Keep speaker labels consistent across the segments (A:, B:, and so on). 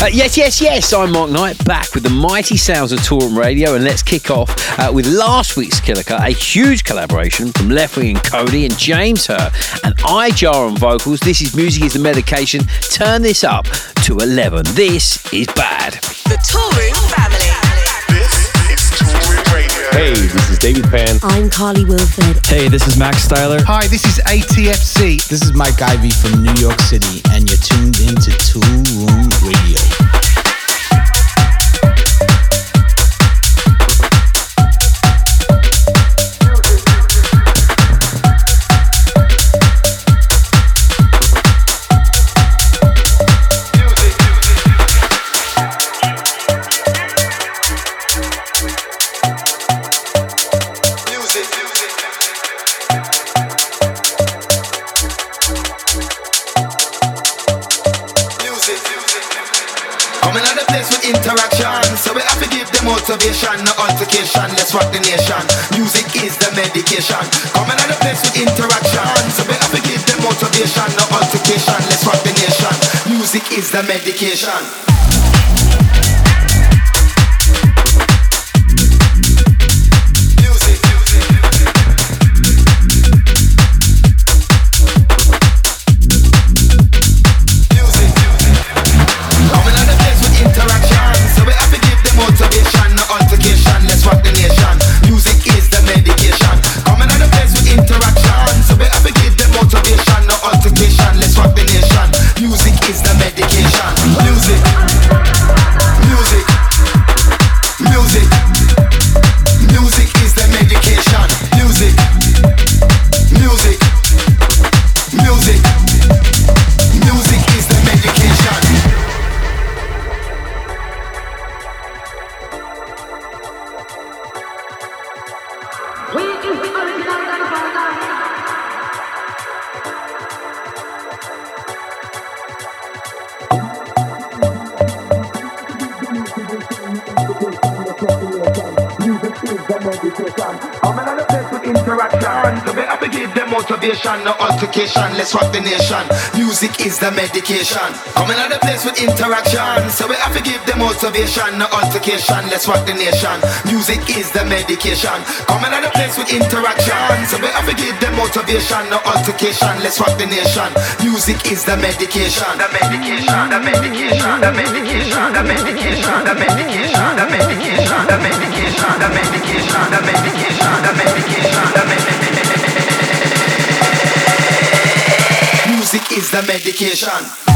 A: Uh, yes, yes, yes, I'm Mark Knight, back with the mighty sounds of Toolroom Radio, and let's kick off uh, with last week's Killer Cut, a huge collaboration from Leftwing and Kody and James Hurr and I Jah on vocals. This is Music is the Medication. Turn this up to 11. This is bad.
B: The Toolroom family.
C: Hey, this is David Penn.
D: I'm Carly Wilford.
E: Hey, this is Max Styler.
F: Hi, this is ATFC.
G: This is Mike Ivy from New York City, and you're tuned into Toolroom Radio.
H: Motivation, no altercation. Let's rock the nation. Music is the medication. Coming out the place with interaction. So to give them motivation, no altercation. Let's rock the nation. Music is the medication. Altercation. Let's rock the nation. Music is the medication. Coming out the place with interaction. So we have to give them motivation, no altercation. Let's rock the nation. Music is the medication. Coming out the place with interaction. So we have to give them motivation, no altercation. Let's rock the nation. Music is the medication. The medication, the medication, the medication, the medication, the medication, the medication, the medication, the medication, the medication, the medication, the medication. Music is the medication.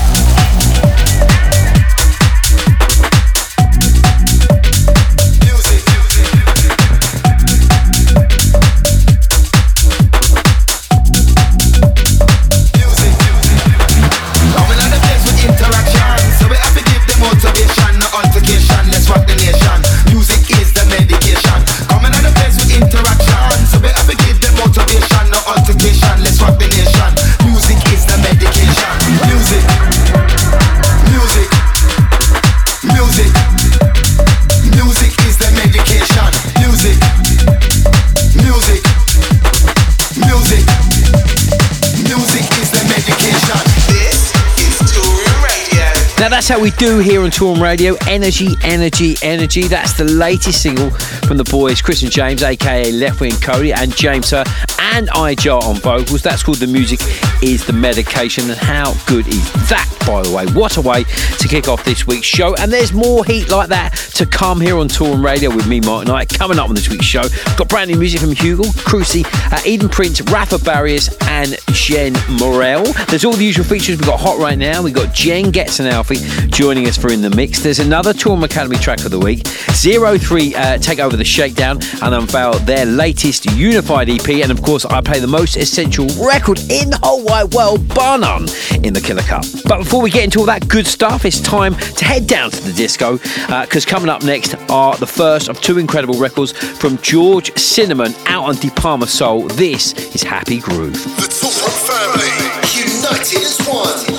A: How we do here on Toolroom Radio. Energy, energy, energy. That's the latest single from the boys, Chris and James, aka Leftwing Kody, and James Hurr, and I Jah on vocals. That's called The Music is the Medication. And how good is that, by the way? What a way to kick off this week's show. And there's more heat like that to come here on Toolroom Radio with me, Mark Knight, coming up on this week's show. Got brand new music from HUGEL, Crusy, uh, Eden Prince, Rafa Barrios, and Jenn Morel. There's all the usual features. We've got Hot Right Now, we've got Jenn Getz an Alfie, joining us for In the Mix. There's another Toolroom Academy track of the week. Zerothree uh, take over the shakedown and unveil their latest unified EP. And of course, I play the most essential record in the whole wide world, bar none, in the Killer Cut. But before we get into all that good stuff, it's time to head down to the disco because uh, coming up next are the first of two incredible records from George Cynnamon out on Deepalma Soul. This is Happy Groove.
I: The Toolroom family, united as one.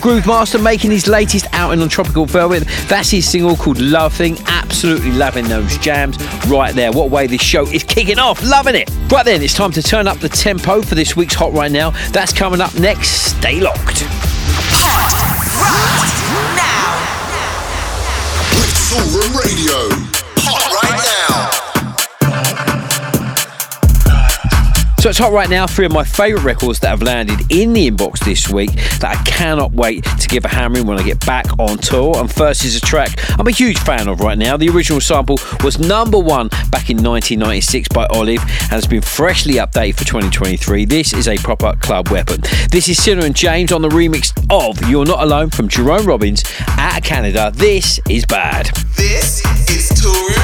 A: Groovemasta making his latest outing on Tropical Velvet. That's his single called Love Thing. Absolutely loving those jams right there. What way this show is kicking off. Loving it. Right then, it's time to turn up the tempo for this week's Hot Right Now. That's coming up next. Stay locked.
B: Hot right now.
J: Toolroom Radio.
A: So it's hot right now. Three of my favourite records that have landed in the inbox this week that I cannot wait to give a hammering when I get back on tour. And first is a track I'm a huge fan of right now. The original sample was number one back in 1996 by Olive and has been freshly updated for 2023. This is a proper club weapon. This is Sinner and James on the remix of You're Not Alone from Jerome Robins out of Canada. This is bad.
K: This is Touring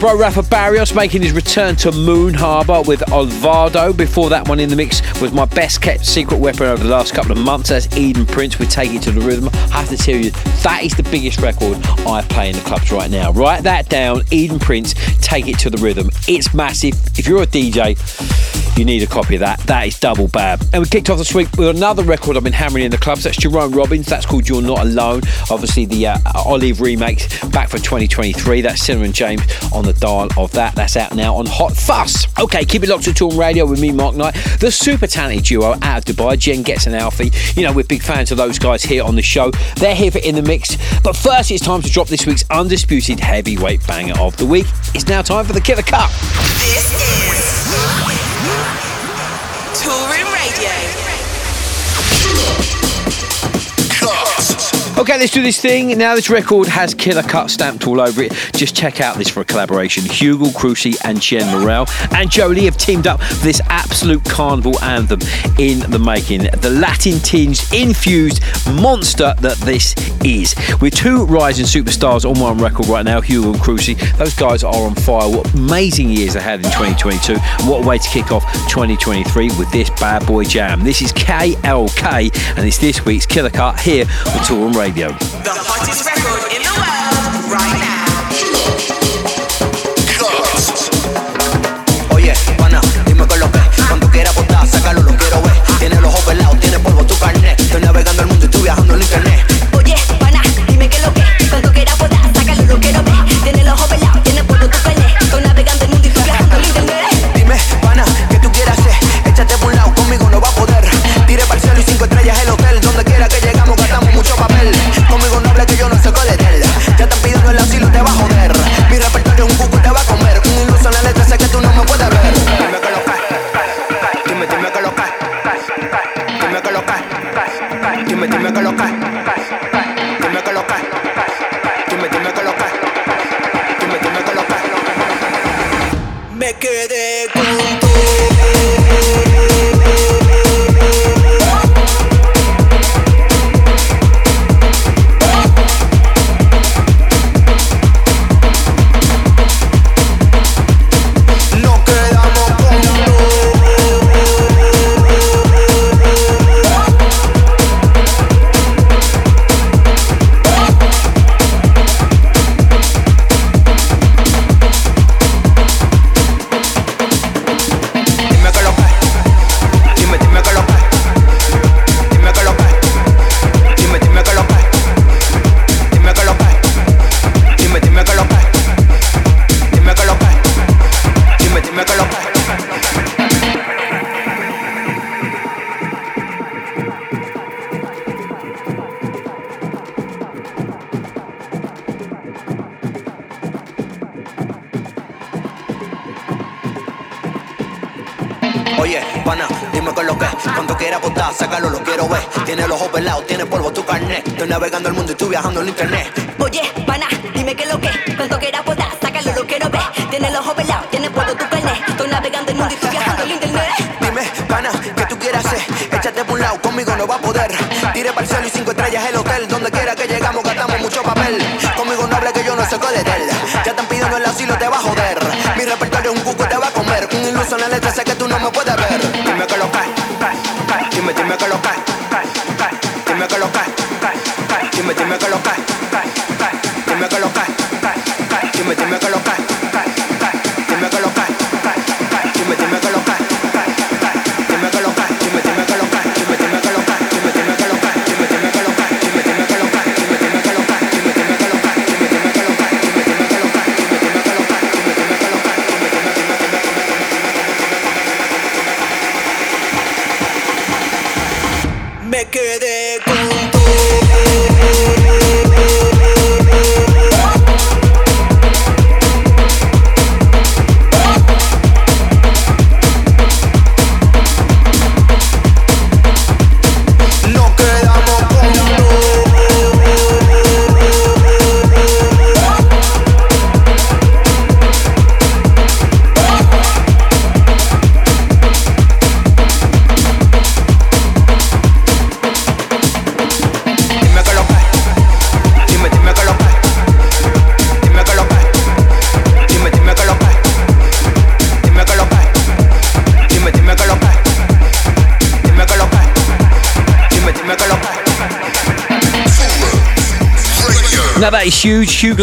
A: bro Rafa Barrios making his return to Moon Harbour with Olvido. Before that one in the mix was my best kept secret weapon over the last couple of months. That's Eden Prince with Take It to the Rhythm. I have to tell you, that is the biggest record I play in the clubs right now. Write that down, Eden Prince, Take It to the Rhythm. It's massive. If you're a DJ, you need a copy of that. That is double bad. And we kicked off this week with another record I've been hammering in the clubs. That's Jerome Robins. That's called You're Not Alone. Obviously, the uh, Olive remake back for 2023. That's Cinnamon James on the dial of that. That's out now on Hot Fuss. Okay, keep it locked to Toolroom Radio with me, Mark Knight. The super talented duo out of Dubai, Jenn Getz and Alfie. You know, we're big fans of those guys here on the show. They're here for In the Mix. But first, it's time to drop this week's undisputed heavyweight banger of the week. It's now time for the Killer Cut.
H: This is
A: Okay, let's do this thing. Now, this record has Killer Cut stamped all over it. Just check out this for a collaboration. HUGEL Crusy and Jenn Morel and Joelii have teamed up for this absolute carnival anthem in the making. The Latin tinged, infused monster that this is. With two rising superstars on one record right now, HUGEL and Crusy, those guys are on fire. What amazing years they had in 2022. And what a way to kick off 2023 with this bad boy jam. This is KLK and it's this week's Killer Cut here on Tour and Radio.
H: The hottest record in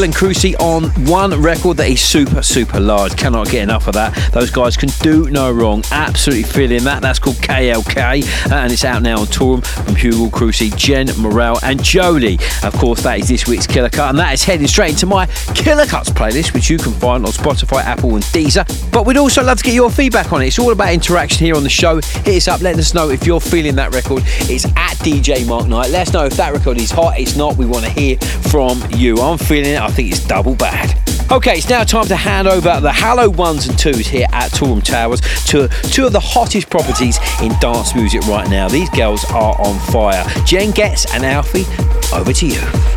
A: and on one record that is super, super large. Cannot get enough of that. Those guys can do no wrong. Absolutely feeling that. That's called KLK, uh, and it's out now on Toolroom from HUGEL Crusy, Jenn Morel, and Joelii. Of course, that is this week's Killer Cut, and that is heading straight into my Killer Cuts playlist, which you can find on Spotify, Apple, and Deezer. But we'd also love to get your feedback on it. It's all about interaction here on the show. Hit us up, let us know if you're feeling that record. It's DJ Mark Knight. Let us know if that record is hot. It's not. We want to hear from you. I'm feeling it. I think it's double bad. Okay, it's now time to hand over the Hallow ones and twos here at Toolroom Towers to two of the hottest properties in dance music right now. These girls are on fire. Jenn Getz and Alfie, over to you.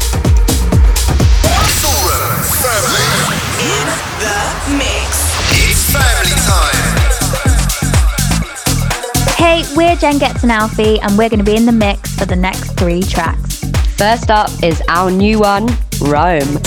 L: We're Jenn Getz and Alfie, and we're going to be in the mix for the next three tracks.
M: First up is our new one, Rome.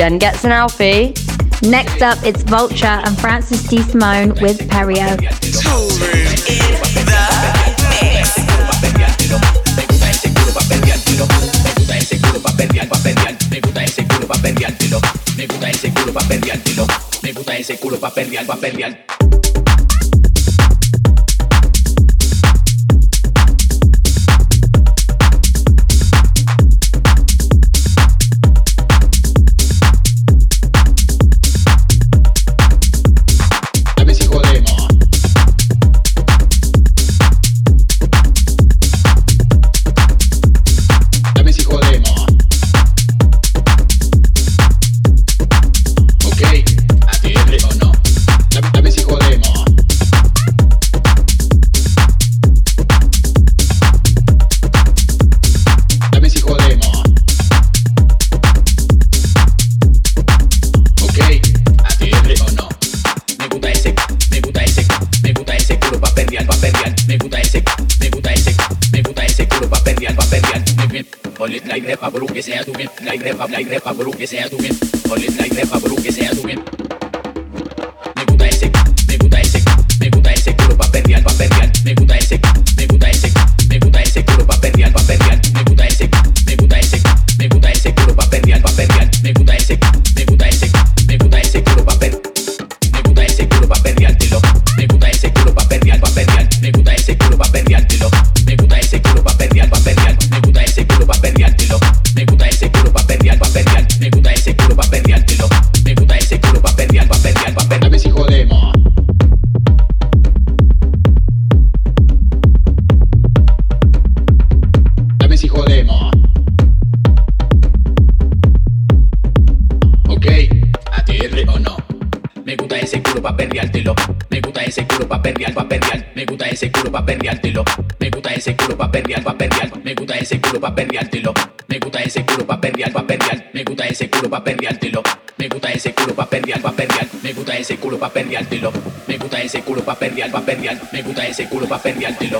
M: Jenn Getz an Alfie.
L: Next up, it's VLTRA and Francis De Simone with
N: Perreo. Me gusta ese culo pa' perrear, pa' perrear. To me. Like never, like never broke, you say culo pa'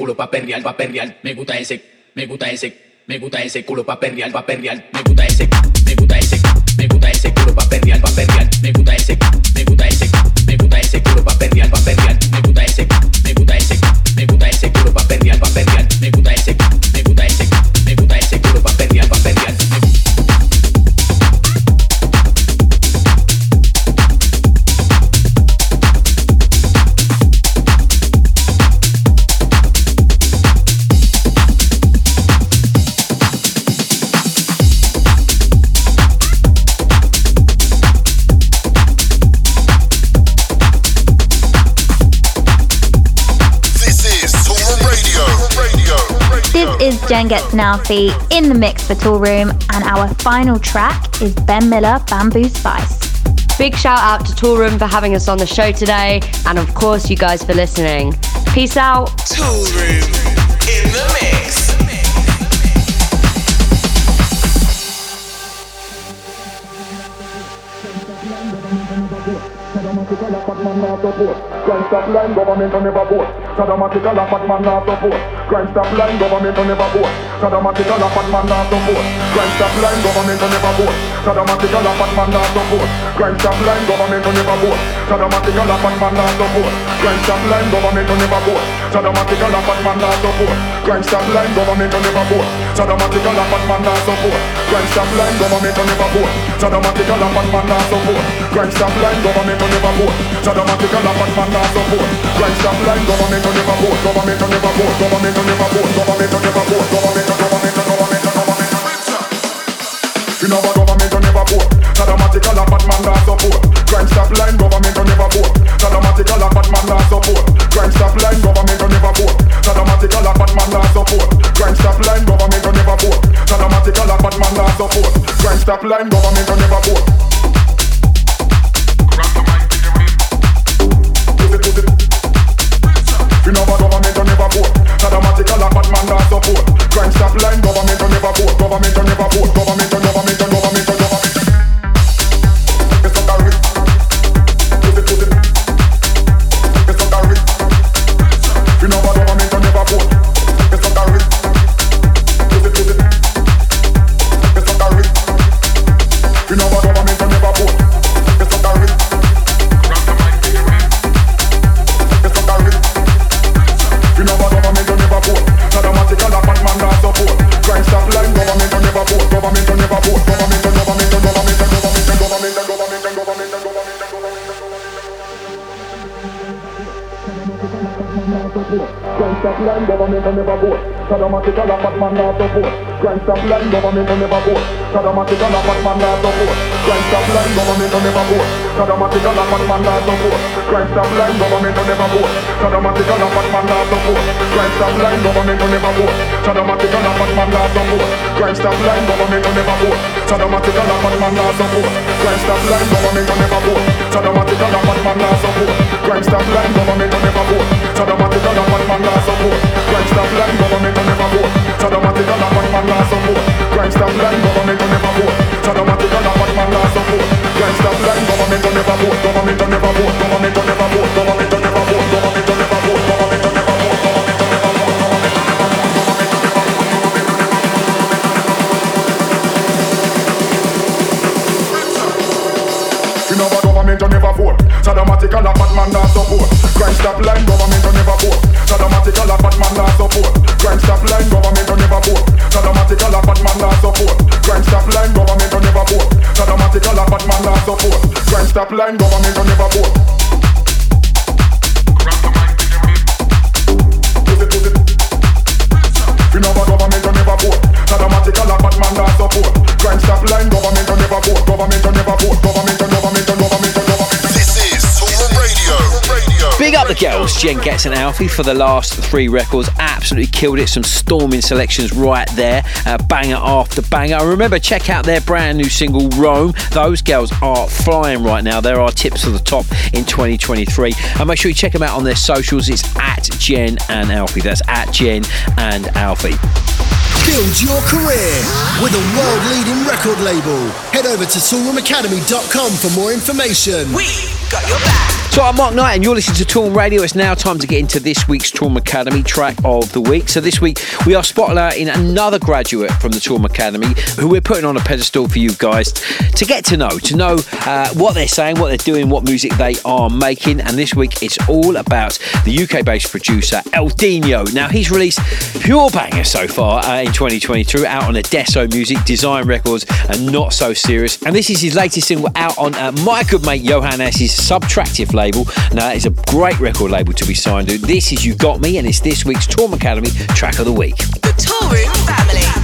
N: culo pa' perrear, pa' perrear. Me gusta ese, me gusta ese, me gusta ese culo pa' perrear, pa' perrear. Me gusta ese, me gusta ese, me gusta ese culo pa' perrear, pa' perrear. Me gusta ese, me gusta ese, me gusta ese culo pa' perrear, pa' perrear.
L: Jenn Getz Nalfi in the mix for Toolroom, and our final track is Ben Miller Bamboo Spice.
M: Big shout out to Toolroom for having us on the show today, and of course, you guys for listening. Peace out.
K: Tool Room
O: Crime stop line, government on never vote. Sadomatical a fat man not support. Crime stop line, government on never vote. Sadomatical a fat man not support. Crime stop line, government on never vote. Sadomatical a fat man not support. Crime stop line, government on never vote. Sadomatical a man not support. Crime stop line, government on never vote. Sadomatical a man not support. Crime stop line, government on never vote. Sadomatical a man not support. Crime stop line, government on never vote. Sadomatical a man not support. Crime stop line, government on never vote. A man not. Crime stop line, government on never vote. Government on never vote. Government on never vote. Government on never. Government government government on government what government vote. Sadomatical a fat man not support. Crime stop line, government on never vote. Sadomatical a fat man not support. Crime stop line, government on never vote. Sadomatical a fat man not support. Crime stop line, government on never vote. Sadomatical a fat man not support. Crime stop line, government on never vote. You know what government on never vote. Sadomatical a fat man not support. Crime stop line, government on never vote. Government on never vote. Government on government will never vote. Saddamatic a lot, but man not support. Stop line, government will never vote. Saddamatic a lot, but man not support. Crime stop line, government will never vote. Saddamatic a lot, but man not support. Crime stop line, government will never vote. Saddamatic a lot, but man not support. Crime stop line, government will never vote. Saddamatic a lot, but man not support. Crime stop line, government will never vote. Saddamatic a lot, but man not support. Crime stop line, government will never vote. Saddamatic a lot, but man not support. Crime stop line, government will never vote. Saddamatic a lot, but man not support. Crime stop line, government will never vote. Saddamatic a lot, but man not support. Crime stop line, government will never vote. Saddamatic a lot, but man not support. Crime stop line, government will never vote. Government will never vote. Government will never vote. Will never vote. Government will never vote. Government never vote. Government will never vote. Saddamatic a lot, but man not support. Crime stop line, government will never vote. Saddamatic a lot, but man not support. Crime stop line, government will never vote. Saddamatic a lot, but man not support. Crime stop line, government will never vote. Saddamatic a lot, but man not support. Crime stop line, government. You never vote. Government will never vote. Government never vote. Government
A: the girls, Jenn Getz and Alfie, for the last three records. Absolutely killed it. Some storming selections right there. Uh, banger after banger. And remember, check out their brand new single, Rome. Those girls are flying right now. There are tips to the top in 2023. And make sure you check them out on their socials. It's at Jen and Alfie. That's at Jen and Alfie.
P: Build your career with a world leading record label. Head over to toolroomacademy.com for more information.
B: We
A: So I'm Mark Knight and you're listening to Toolroom Radio. It's now time to get into this week's Toolroom Academy track of the week. So this week we are spotlighting another graduate from the Toolroom Academy who we're putting on a pedestal for you guys to get to know, to know uh, what they're saying, what they're doing, what music they are making. And this week it's all about the UK-based producer Eldeanyo. Now he's released pure banger so far uh, in 2022 out on Adesso Music, Design Records and Not So Serious. And this is his latest single out on uh, my good mate Johan S's Subtractive label. Now that is a great record label to be signed to. This is You Got Me and it's this week's Toolroom Academy track of the week.
B: The Toolroom family.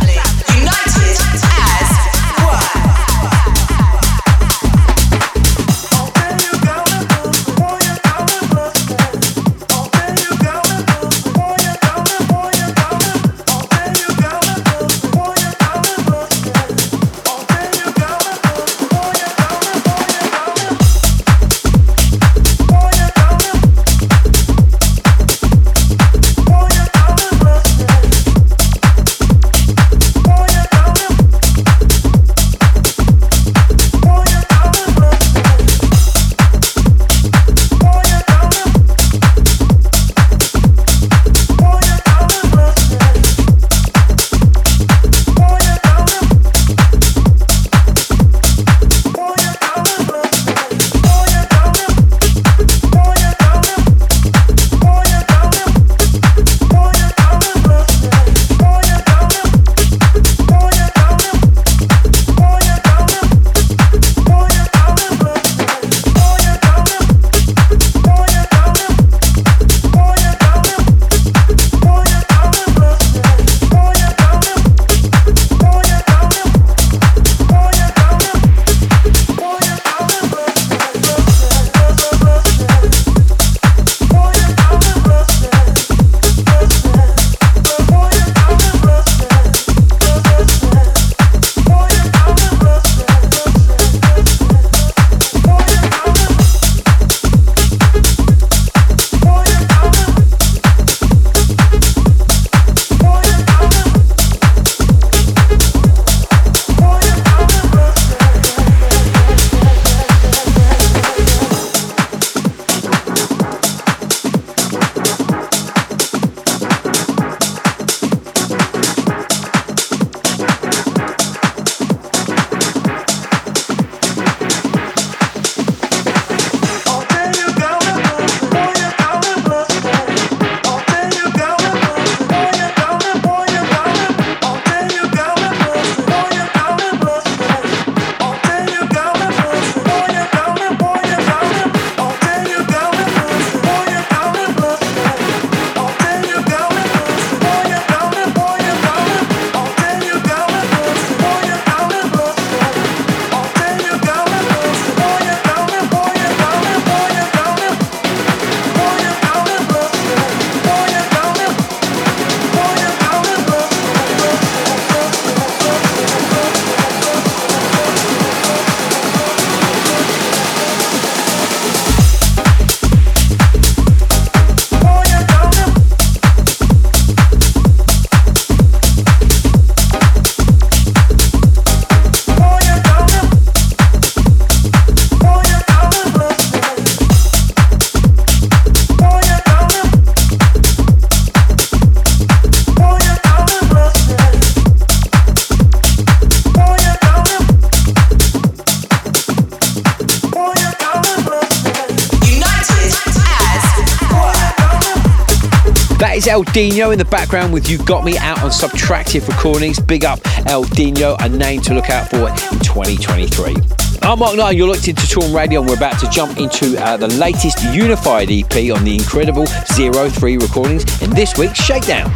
A: El Dino in the background with You Got Me out on Subtractive Recordings. Big up Eldeanyo, a name to look out for in 2023. I'm Mark Knight, you're looked into Toolroom Radio, and we're about to jump into uh, the latest unified EP on the incredible Zerothree Recordings in this week's Shakedown.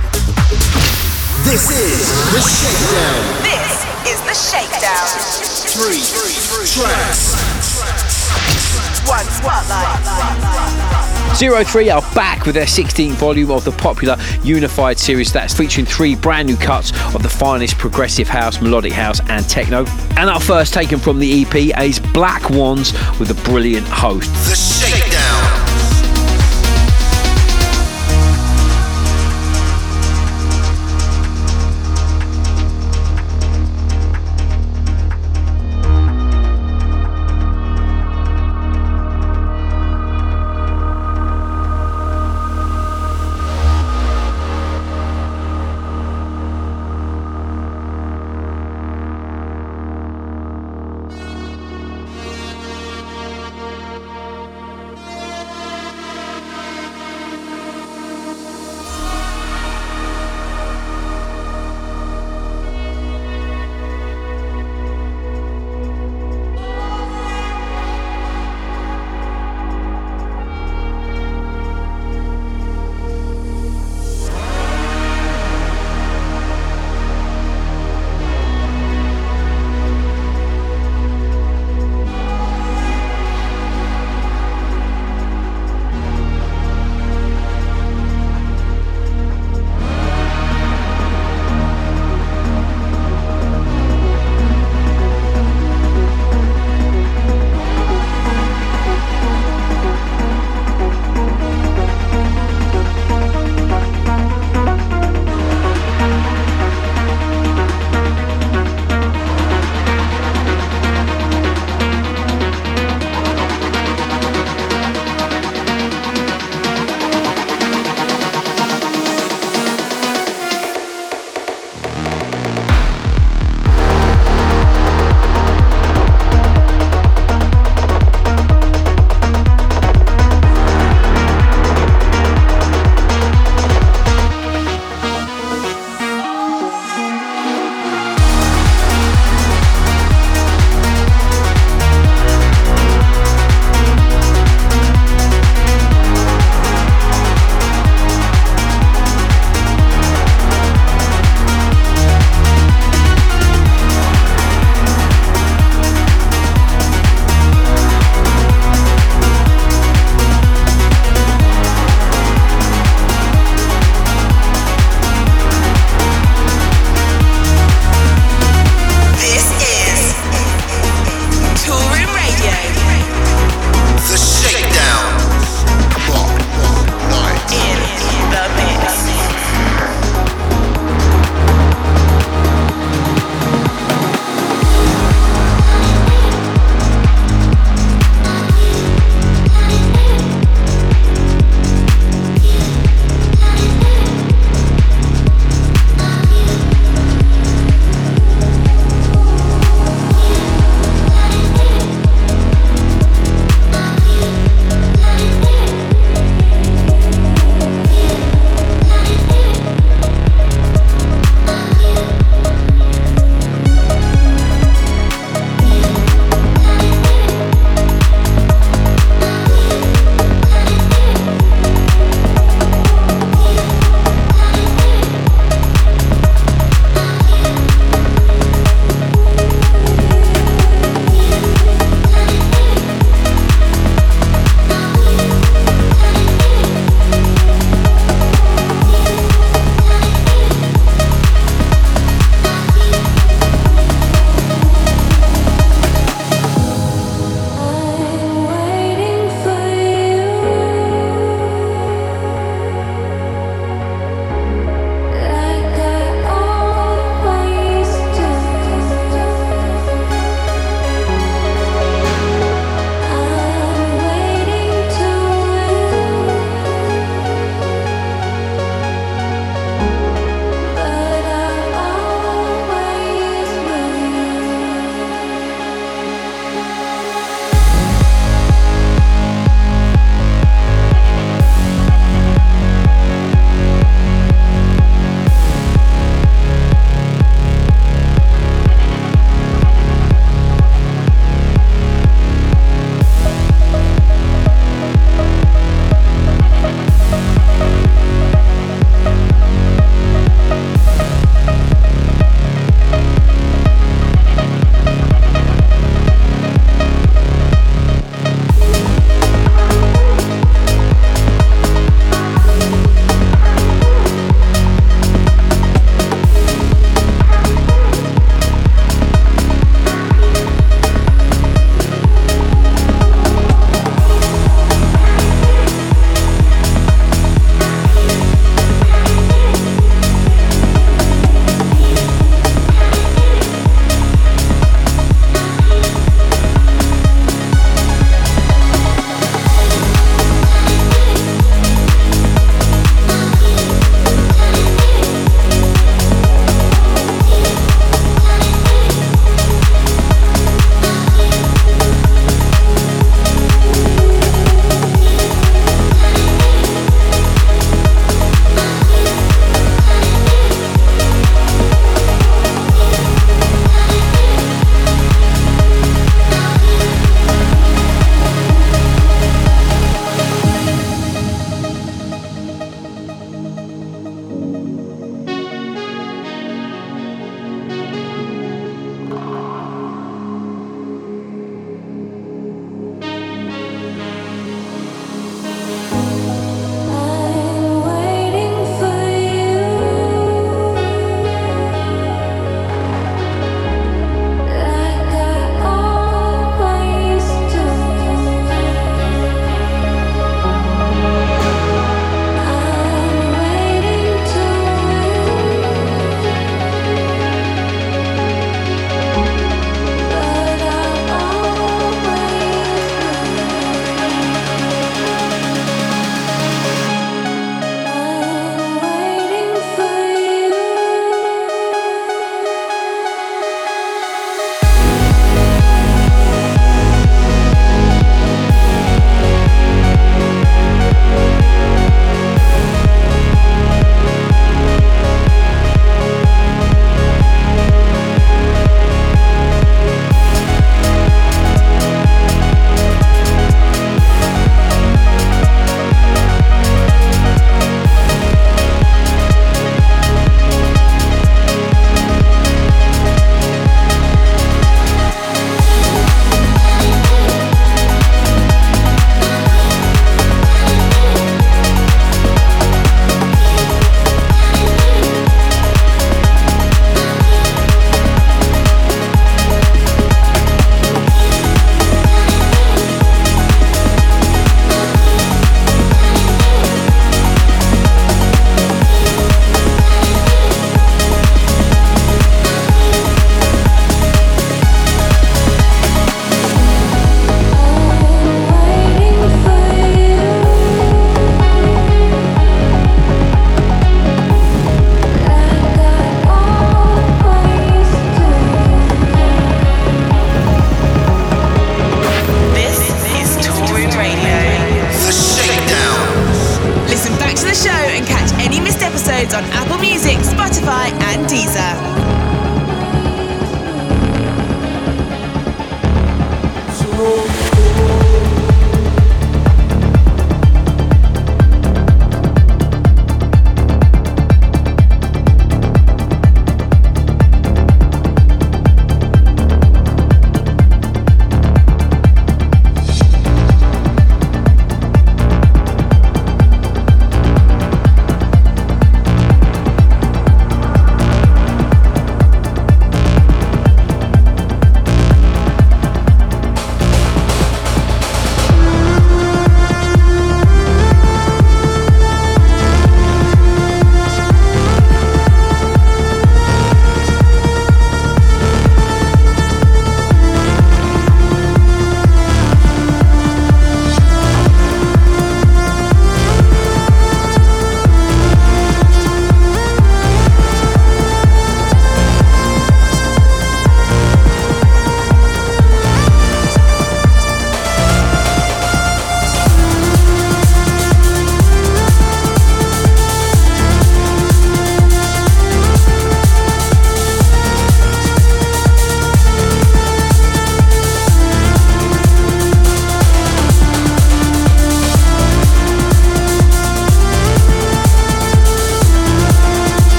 P: This is the Shakedown.
B: This is the Shakedown.
P: Three, tracks.
B: One spotlight.
A: Zerothree are back with their 16th volume of the popular Unified series that's featuring three brand new cuts of the finest progressive house, melodic house, and techno. And our first taken from the EP is Black Wands with a brilliant host.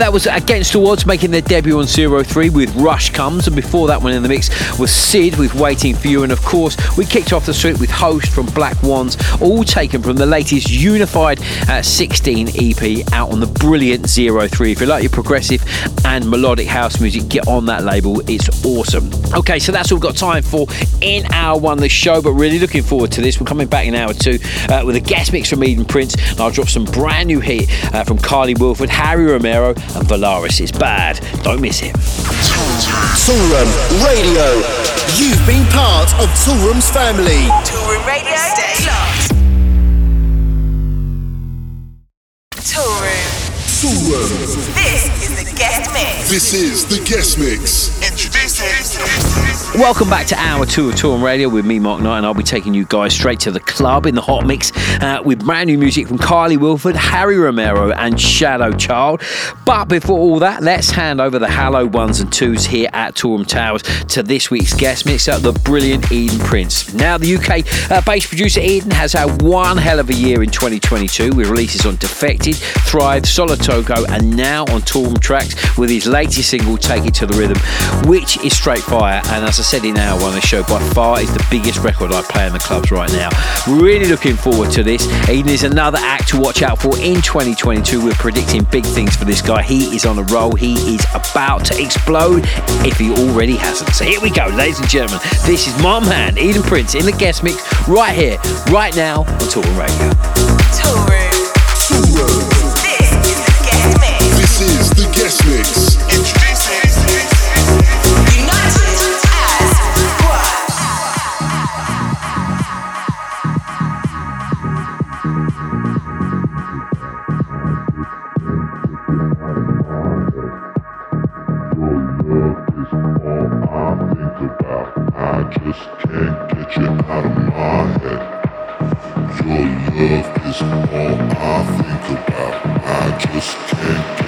A: That was Against the Odds making their debut on Zerothree with Rush Comes, and before that one in the mix was Sid with Waiting for You, and of course we kicked off the suite with Host from Black Wands, all taken from the latest unified uh, 16 EP out on the brilliant Zerothree. If you like your progressive and melodic house music, get on that label. It's awesome. Okay, so that's all we've got time for in hour one of the show, but really looking forward to this. We're coming back in hour two uh, with a guest mix from Eden Prince, and I'll drop some brand new heat uh, from Carly Wilford, Harry Romero, and Valaris. It's bad. Don't miss it.
P: Toolroom Radio. You've been part of Toolroom's family.
B: Toolroom Radio. Stay locked. Toolroom.
P: Toolroom.
B: This is the guest mix.
J: This is the guest mix.
A: Welcome back to Hour 2 of Toolroom Radio with me, Mark Knight, and I'll be taking you guys straight to the club in the hot mix uh, with brand new music from Carly Wilford, Harry Romero, and Shadow Child. But before all that, let's hand over the Hallow ones and twos here at Toolroom Towers to this week's guest mixer, the brilliant Eden Prince. Now, the UK uh, bass producer Eden has had one hell of a year in 2022 with releases on Defected, Thrive, Solotoko, and now on Toolroom Trax with his latest single, Take It to the Rhythm, which is straight fire. And as I said in our one, the show by far is the biggest record I play in the clubs right now. Really looking forward to this. Eden is another act to watch out for in 2022. We're predicting big things for this guy. He is on a roll. He is about to explode if he already hasn't. So here we go, ladies and gentlemen. This is my man, Eden Prince, in the guest mix right here, right now on Toolroom Radio.
B: Toolroom. This is the guest mix.
Q: Your love is all I think about. I just can't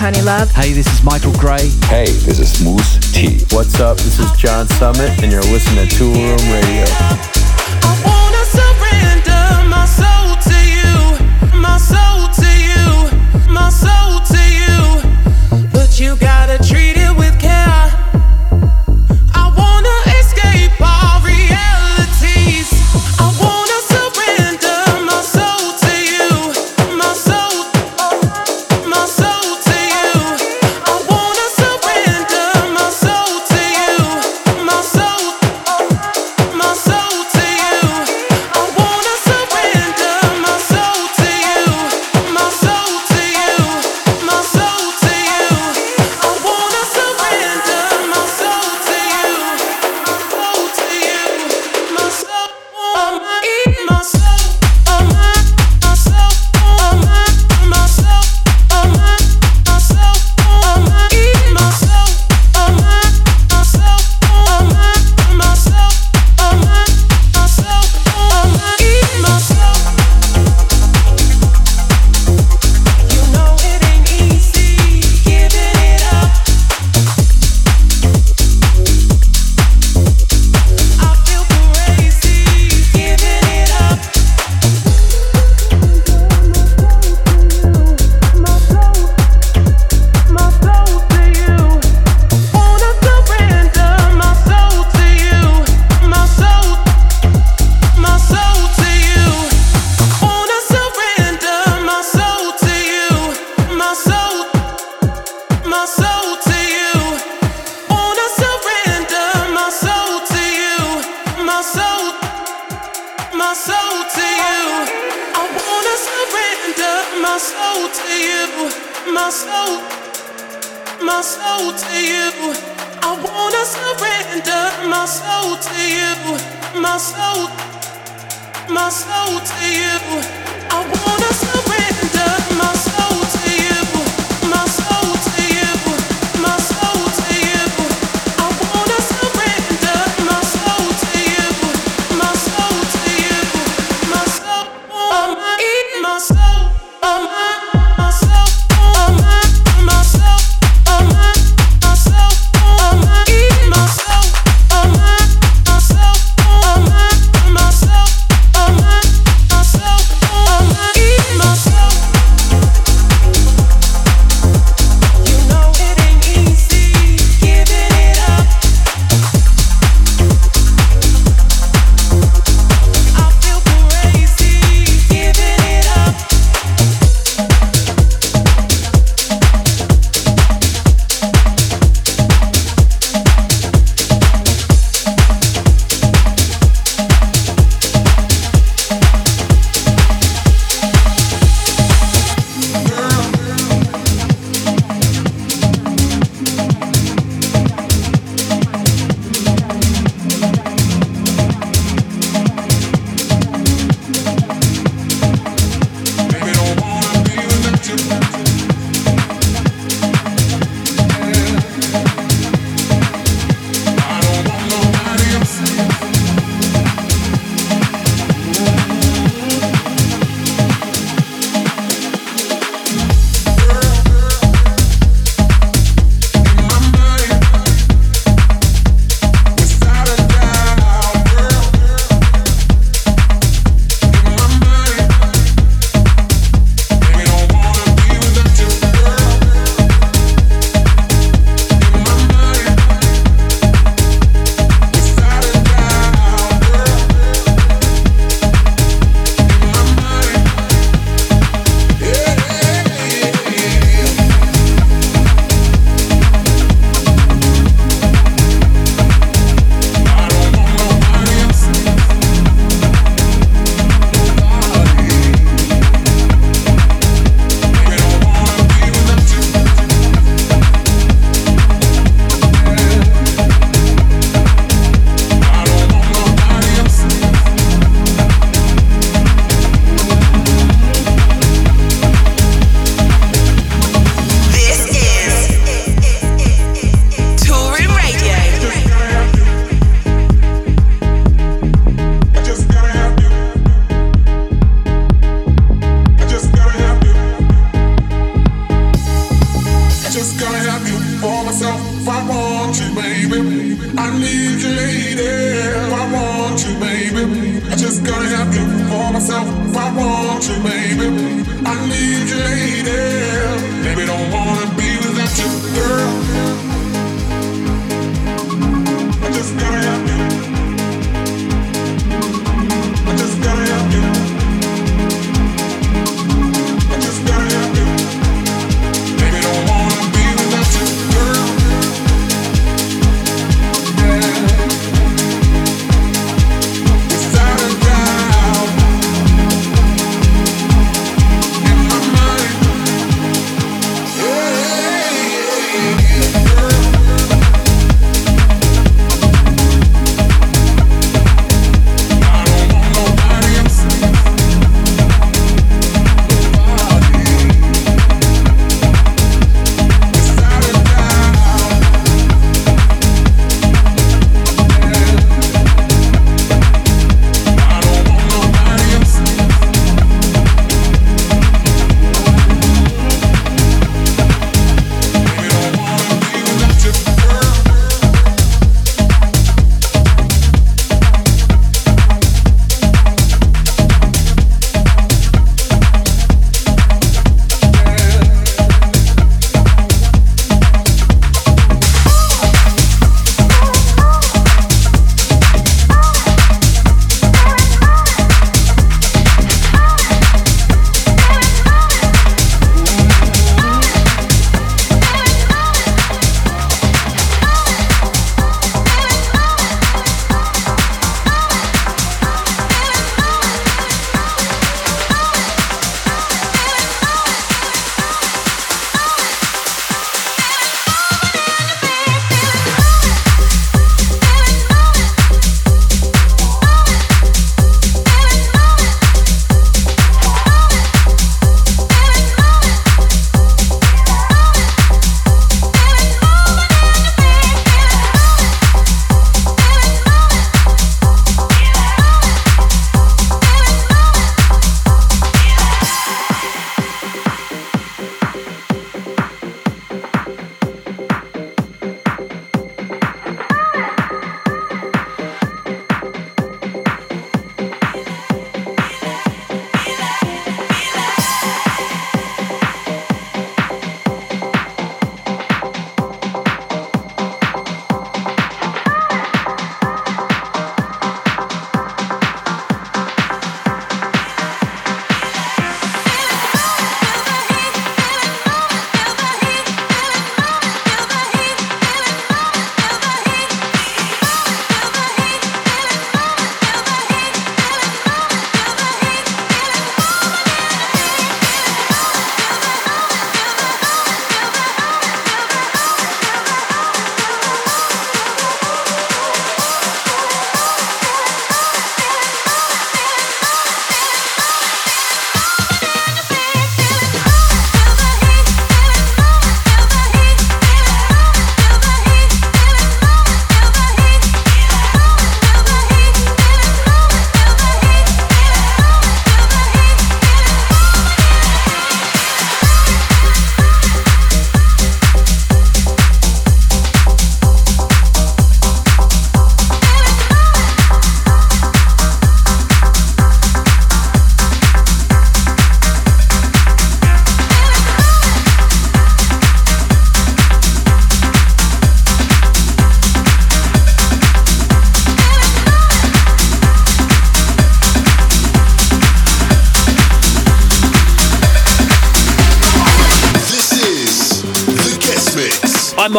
R: Honey Love.
S: Hey, this is Michael Gray.
T: Hey, this is Mousse T.
I: What's up? This is John Summit, and you're listening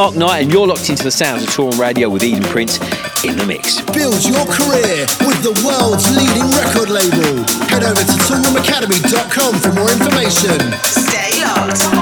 A: Mark Knight, and you're locked into the sounds of Toolroom Radio with Eden Prince in the mix.
P: Build your career with the world's leading record label. Head over to toolroomacademy.com for more information.
B: Stay locked.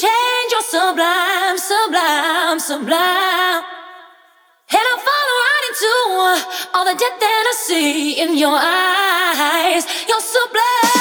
U: change, your sublime, sublime, sublime. And I fall right into uh, all the depth that I see in your eyes. You're sublime.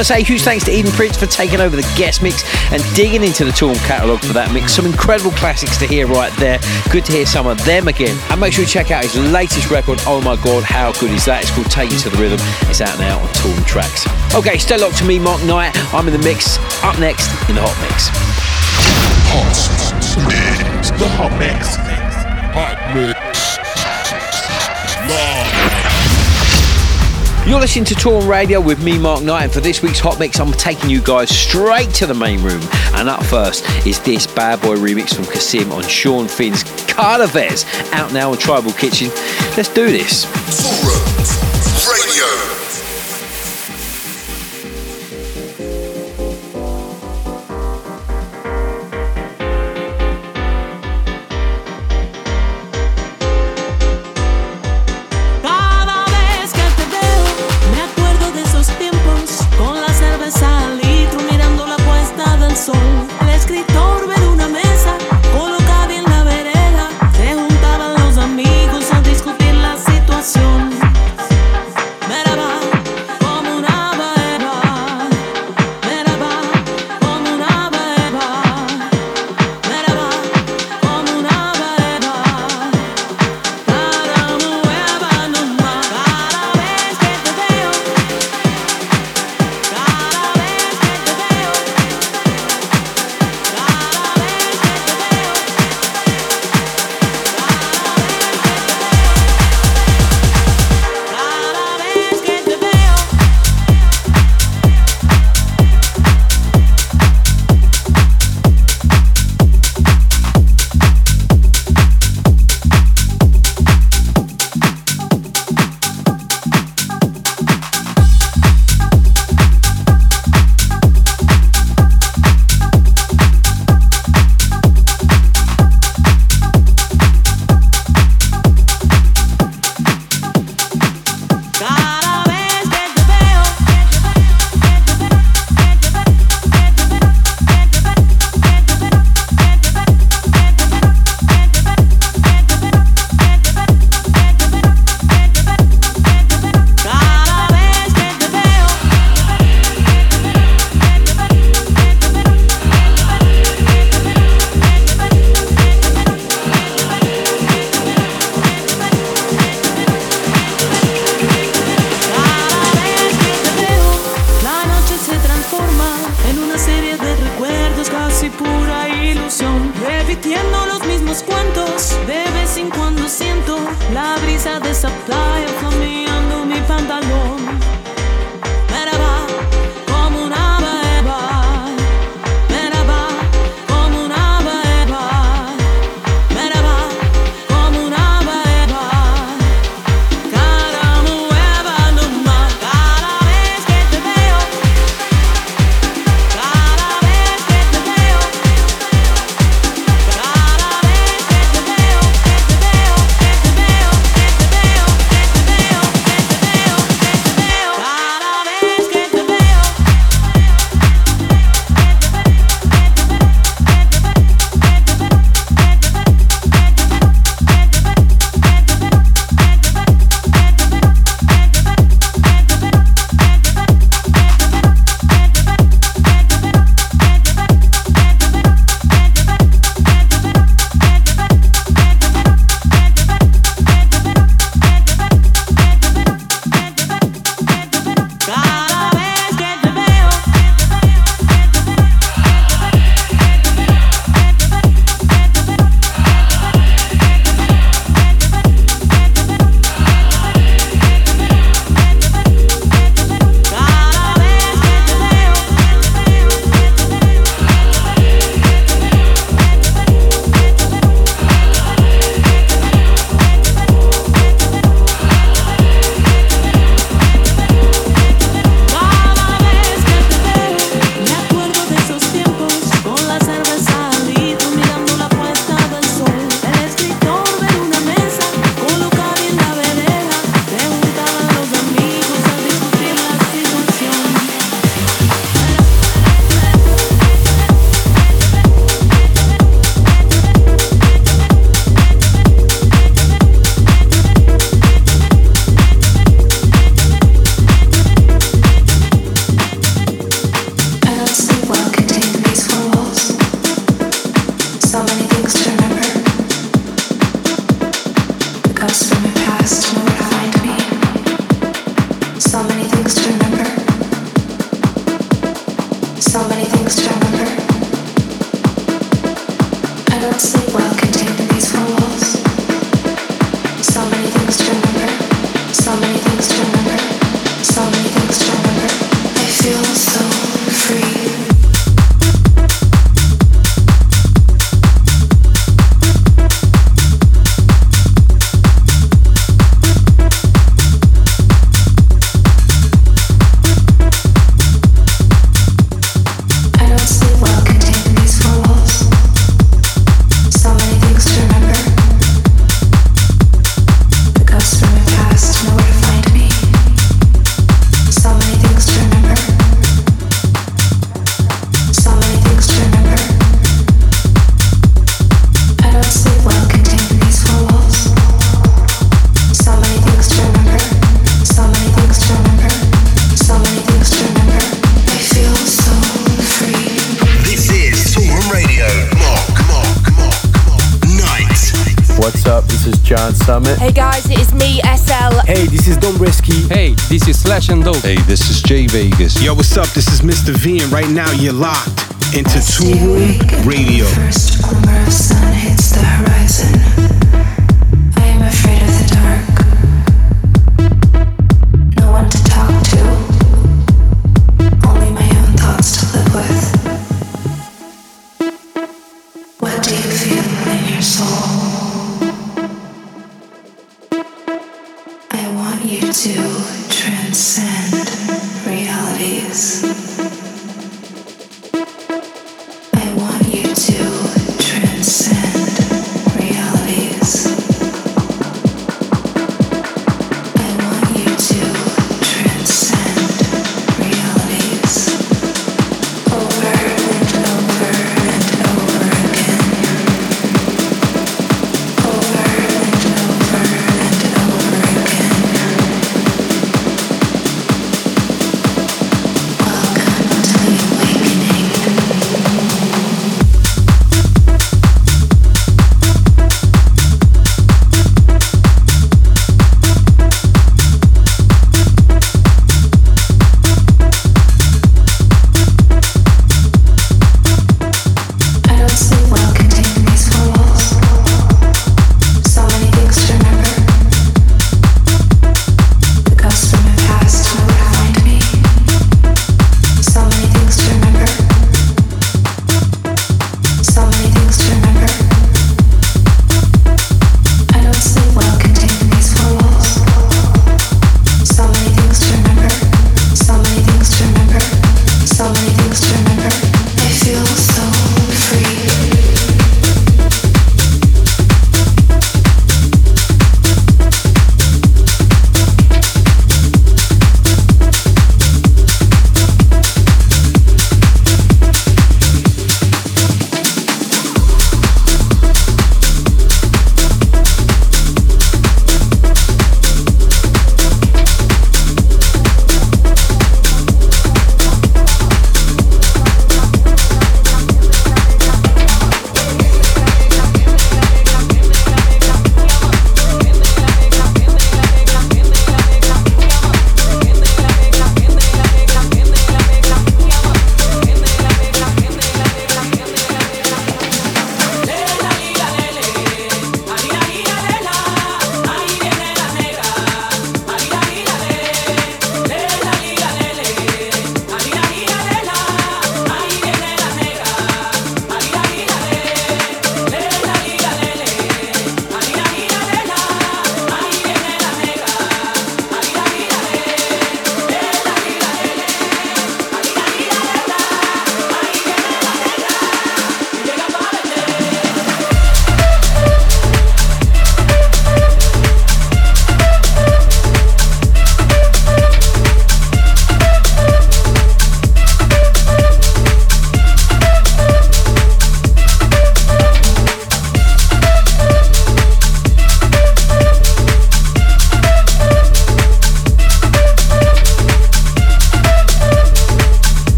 A: Want to say huge thanks to Eden Prince for taking over the guest mix and digging into the Toolroom catalogue for that mix. Some incredible classics to hear right there. Good to hear some of them again. And make sure you check out his latest record. Oh my god, how good is that? It's called Take You to the Rhythm. It's out now on Toolroom Trax. Okay, stay locked to me, Mark Knight. I'm in the mix. Up next in the Hot Mix.
Q: Hot. The Hot Mix. Hot Mix.
A: You're listening to Toolroom Radio with me, Mark Knight, and for this week's Hot Mix, I'm taking you guys straight to the main room. And up first is this bad boy remix from Kasim on Sean Finn's Carnivez, out now on Tribal Kitchen. Let's do this.
I: Crescendo.
V: Hey,
I: this is
S: Jay Vegas.
W: Yo, what's up? This is Mr. V, and right now you're locked into Two Radio.
X: First glimmer of sun hits the horizon.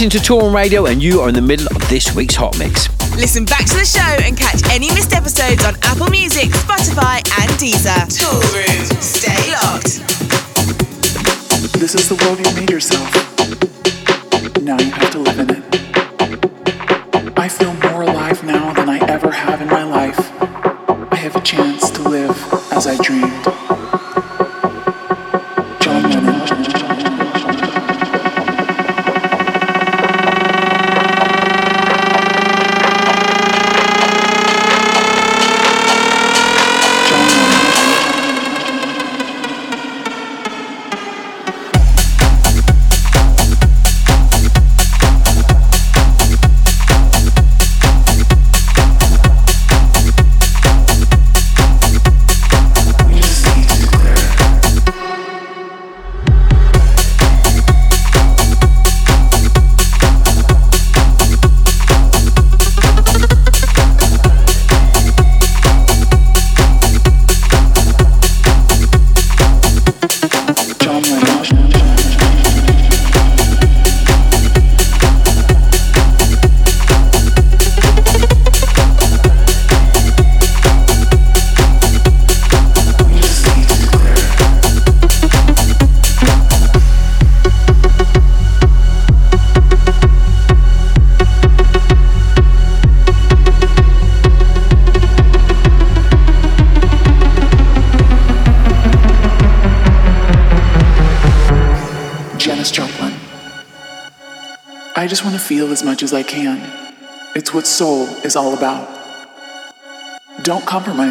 A: Listening to Toolroom Radio, and you are in the middle of this week's Hot Mix.
B: Listen back to the show and catch any missed episodes on Apple Music, Spotify, and Deezer. Tool Room. Stay locked.
Y: This is the world you made yourself.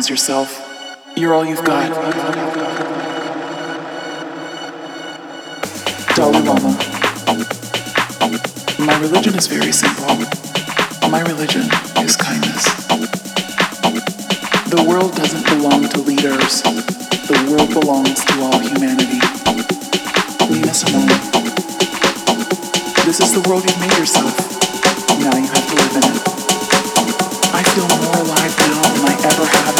Y: Yourself. You're all you've got. Dalai Lama. My religion is very simple. My religion is kindness. The world doesn't belong to leaders. The world belongs to all humanity. Nina Simone. This is the world you've made yourself. Now you have to live in it. I feel more alive now than I ever have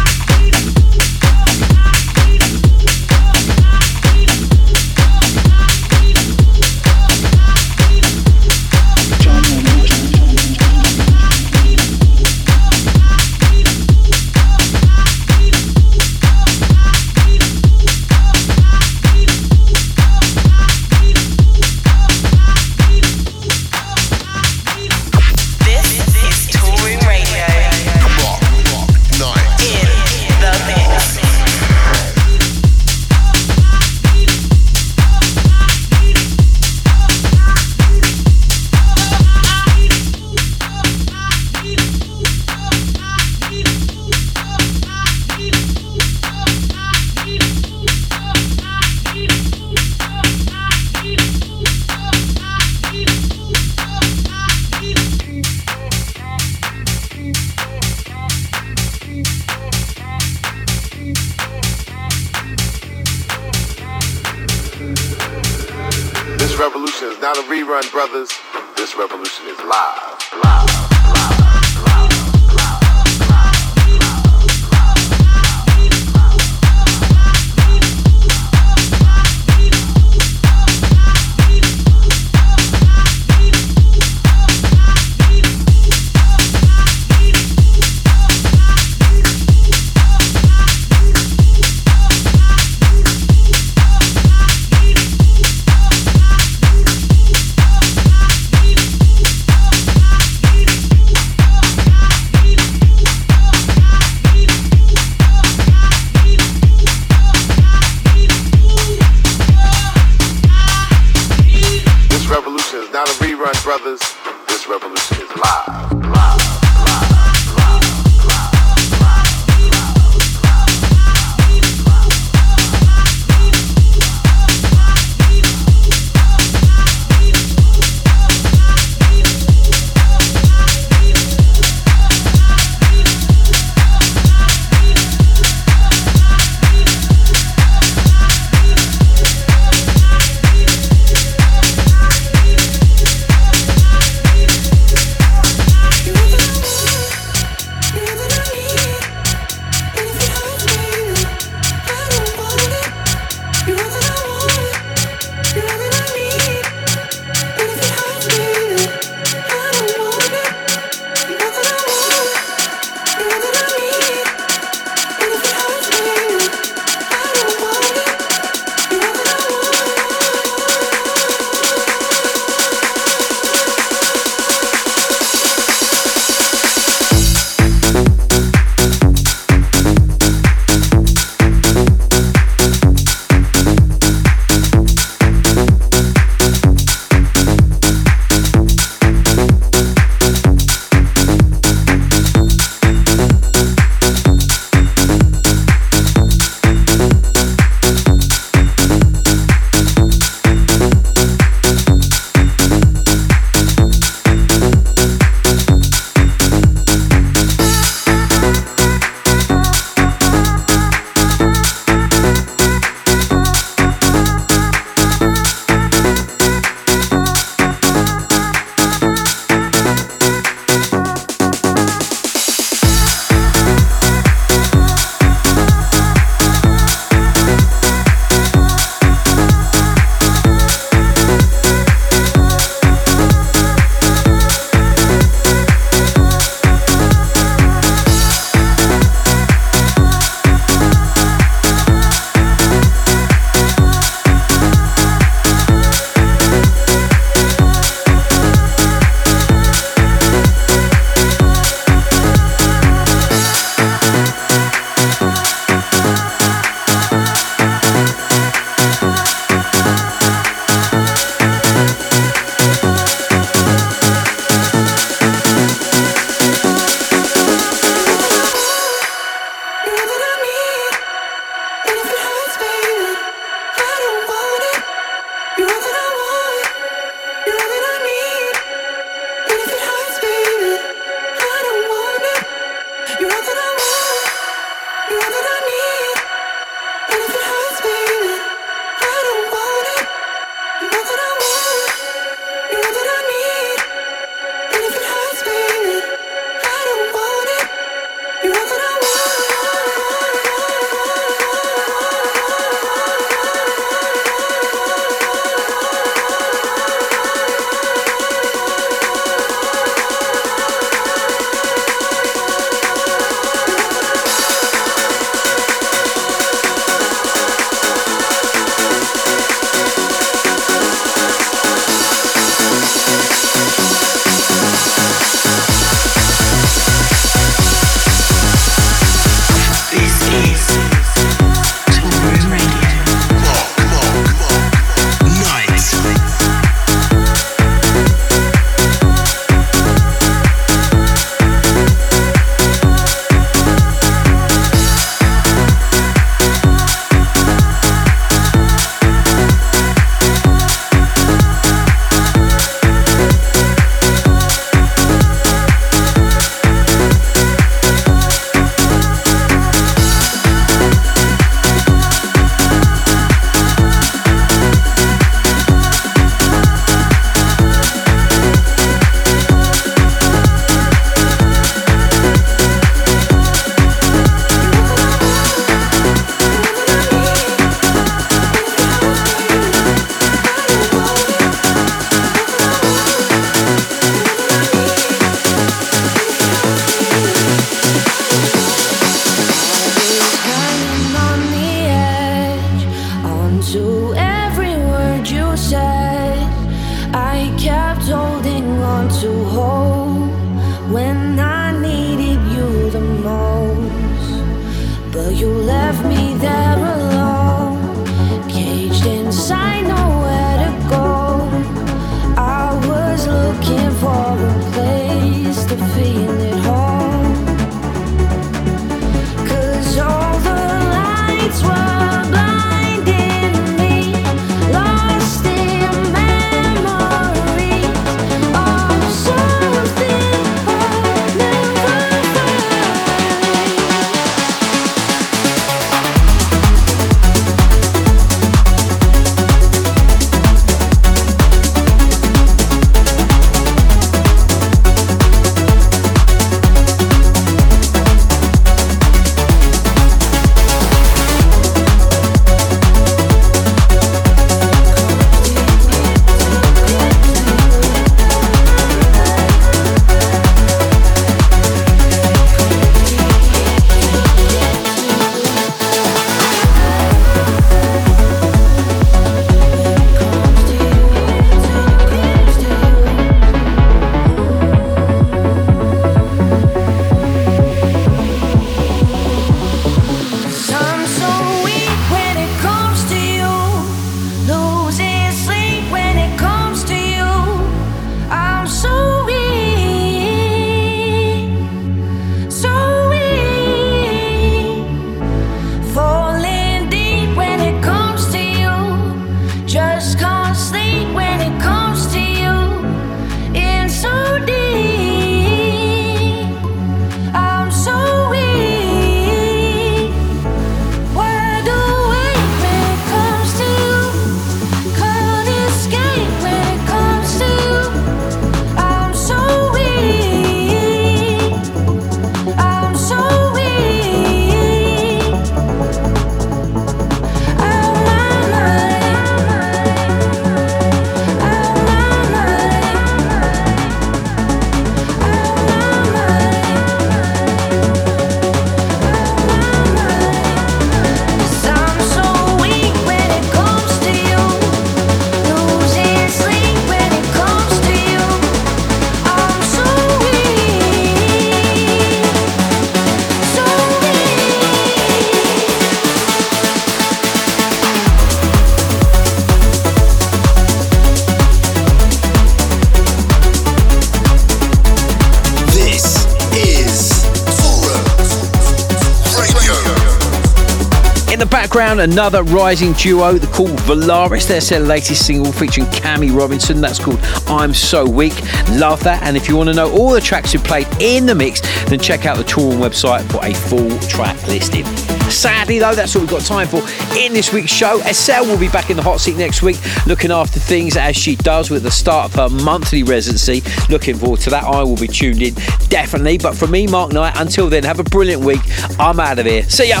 A: another rising duo they're called Valaris. That's their latest single featuring Cami Robinson. That's called I'm So Weak. Love that. And if you want to know all the tracks we played in the mix, then check out the Toolroom website for a full track listing. Sadly, though, that's all we've got time for in this week's show. Estelle will be back in the hot seat next week, looking after things as she does with the start of her monthly residency. Looking forward to that. I will be tuned in, definitely. But for me, Mark Knight, until then, have a brilliant week. I'm out of here. See ya.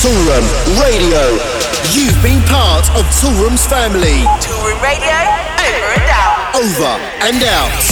P: Toolroom Radio. You've been part of Toolroom's family.
B: Toolroom Radio, over and out.
P: Over and out.